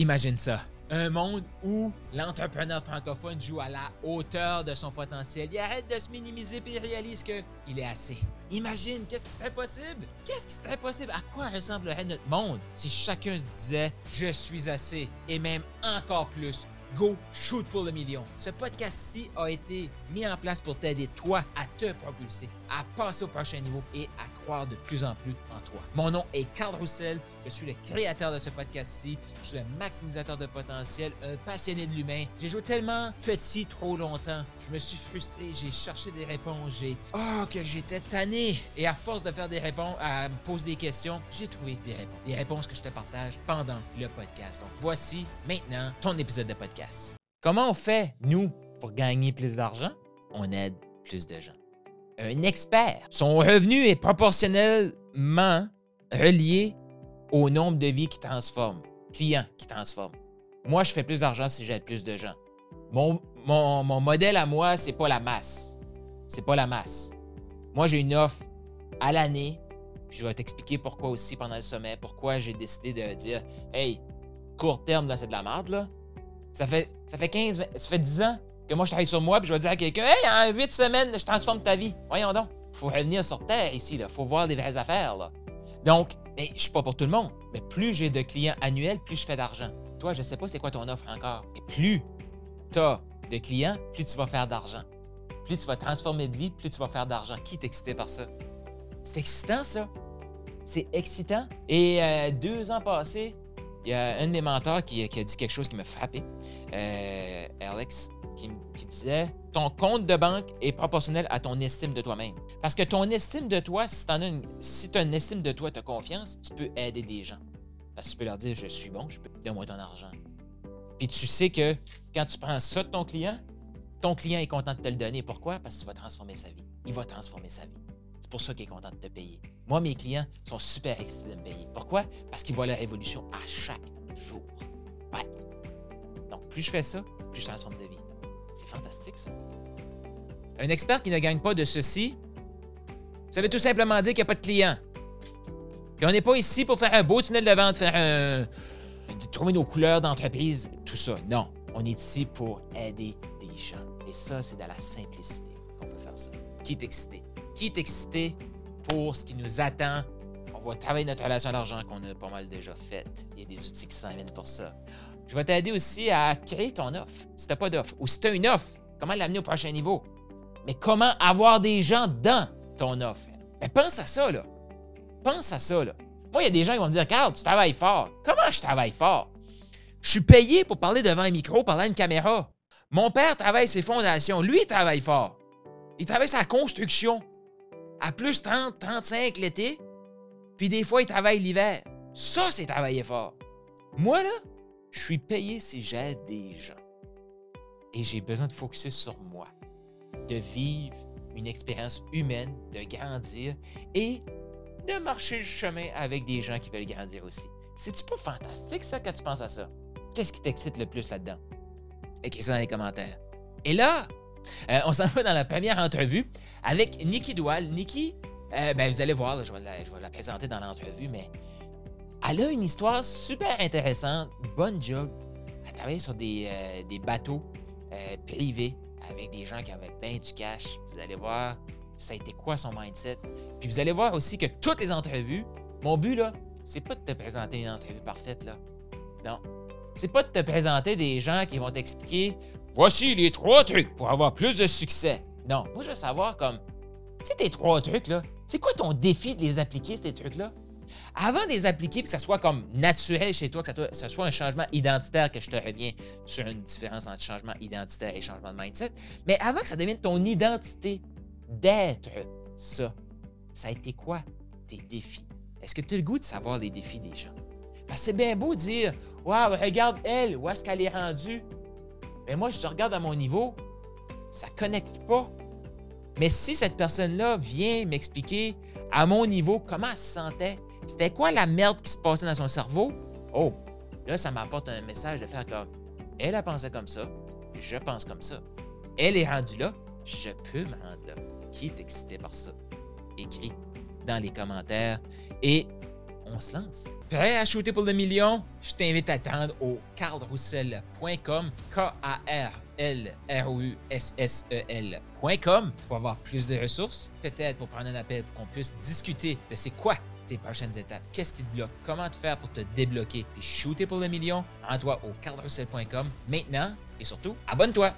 Imagine ça. Un monde où l'entrepreneur francophone joue à la hauteur de son potentiel. Il arrête de se minimiser et il réalise qu'il est assez. Imagine, qu'est-ce qui serait possible? Qu'est-ce qui serait possible? À quoi ressemblerait notre monde si chacun se disait Je suis assez et même encore plus Go Shoot pour le million. Ce podcast-ci a été mis en place pour t'aider, toi, à te propulser, à passer au prochain niveau et à croire de plus en plus en toi. Mon nom est Carl Roussel, je suis le créateur de ce podcast-ci, je suis un maximisateur de potentiel, un passionné de l'humain. J'ai joué tellement petit trop longtemps, je me suis frustré, j'ai cherché des réponses, j'ai... Oh, que j'étais tanné! Et à force de faire des réponses, à me poser des questions, j'ai trouvé des réponses. Des réponses que je te partage pendant le podcast. Donc voici maintenant ton épisode de podcast. Comment on fait, nous, pour gagner plus d'argent? On aide plus de gens. Un expert, son revenu est proportionnellement relié au nombre de vies qui transforment, clients qui transforment. Moi, je fais plus d'argent si j'aide plus de gens. Mon, modèle à moi, c'est pas la masse. C'est pas la masse. Moi, j'ai une offre à l'année, je vais t'expliquer pourquoi aussi pendant le sommet, pourquoi j'ai décidé de dire Hey, court terme, là, c'est de la merde, là. Ça fait, ça fait 15, ça fait 10 ans que moi je travaille sur moi, puis je vais dire à quelqu'un Hey, en 8 semaines, je transforme ta vie. Voyons donc. Faut revenir sur Terre ici, là. Faut voir des vraies affaires, là. Donc, mais je suis pas pour tout le monde. Mais plus j'ai de clients annuels, plus je fais d'argent. Toi, je sais pas c'est quoi ton offre encore. Plus tu as de clients, plus tu vas faire d'argent. Plus tu vas transformer de vie, plus tu vas faire d'argent. Qui excité par ça? C'est excitant, ça. C'est excitant. Et euh, deux ans passés, il y a un de mes mentors qui, a dit quelque chose qui m'a frappé, euh, Alex, qui, disait Ton compte de banque est proportionnel à ton estime de toi-même. Parce que ton estime de toi, si tu as une, si as une estime de toi, tu as confiance, tu peux aider des gens. Parce que tu peux leur dire Je suis bon, je peux te donner ton argent. Puis tu sais que quand tu prends ça de ton client, ton client est content de te le donner. Pourquoi? Parce que tu vas transformer sa vie. Il va transformer sa vie. C'est pour ça qu'il est content de te payer. Moi, mes clients sont super excités de me payer. Pourquoi? Parce qu'ils voient leur évolution à chaque jour. Ouais. Donc, plus je fais ça, plus je transforme de vie. C'est fantastique, ça. Un expert qui ne gagne pas de ceci, ça veut tout simplement dire qu'il n'y a pas de clients. Et on n'est pas ici pour faire un beau tunnel de vente, faire un. trouver nos couleurs d'entreprise, tout ça. Non. On est ici pour aider des gens. Et ça, c'est dans la simplicité qu'on peut faire ça. Qui est excité? qui est excité pour ce qui nous attend? On va travailler notre relation à l'argent qu'on a pas mal déjà faite. Il y a des outils qui s'en viennent pour ça. Je vais t'aider aussi à créer ton offre. Si tu pas d'offre, ou si tu as une offre, comment l'amener au prochain niveau? Mais comment avoir des gens dans ton offre? Ben, pense à ça, là. Pense à ça, là. Moi, il y a des gens qui vont me dire, Carl, tu travailles fort. Comment je travaille fort? Je suis payé pour parler devant un micro, parler à une caméra. Mon père travaille ses fondations. Lui, il travaille fort. Il travaille sa construction à plus 30, 35 l'été, puis des fois, il travaille l'hiver. Ça, c'est travailler fort. Moi, là, je suis payé si j'aide des gens. Et j'ai besoin de focuser sur moi, de vivre une expérience humaine, de grandir et de marcher le chemin avec des gens qui veulent grandir aussi. C'est-tu pas fantastique, ça, quand tu penses à ça? Qu'est-ce qui t'excite le plus là-dedans? Écris ça dans les commentaires. Et là, euh, on s'en va dans la première entrevue avec Nikki Doual. Nikki, euh, ben, vous allez voir, je, vais la, présenter dans l'entrevue, mais elle a une histoire super intéressante. Bonne job. Elle travaille sur des, euh, bateaux privés avec des gens qui avaient bien du cash. Vous allez voir, ça a été quoi son mindset? Puis vous allez voir aussi que toutes les entrevues, mon but, là, c'est pas de te présenter une entrevue parfaite, là. Non. C'est pas de te présenter des gens qui vont t'expliquer Voici les trois trucs pour avoir plus de succès. Non, moi, je veux savoir comme, tu sais, tes trois trucs, là, c'est quoi ton défi de les appliquer, ces trucs-là? Avant de les appliquer, que ça soit comme naturel chez toi, que ça soit, un changement identitaire, que je te reviens sur une différence entre changement identitaire et changement de mindset, mais avant que ça devienne ton identité d'être ça, ça a été quoi tes défis? Est-ce que tu as le goût de savoir les défis des gens? Parce que c'est bien beau dire Waouh, regarde elle, où est-ce qu'elle est rendue? Mais moi, je te regarde à mon niveau, ça ne connecte pas. Mais si cette personne-là vient m'expliquer à mon niveau comment elle se sentait, c'était quoi la merde qui se passait dans son cerveau, oh, là, ça m'apporte un message de faire comme elle a pensé comme ça, je pense comme ça. Elle est rendue là, je peux me rendre là. Qui est excité par ça? Écris dans les commentaires et on se lance. Prêt à shooter pour le million? Je t'invite à attendre au carlroussel.com, K-A-R-L-R-O-U-S-S-E-L.com pour avoir plus de ressources, peut-être pour prendre un appel pour qu'on puisse discuter de c'est quoi tes prochaines étapes, qu'est-ce qui te bloque, comment te faire pour te débloquer? Et shooter pour le million? Rends-toi au carlroussel.com maintenant et surtout, abonne-toi!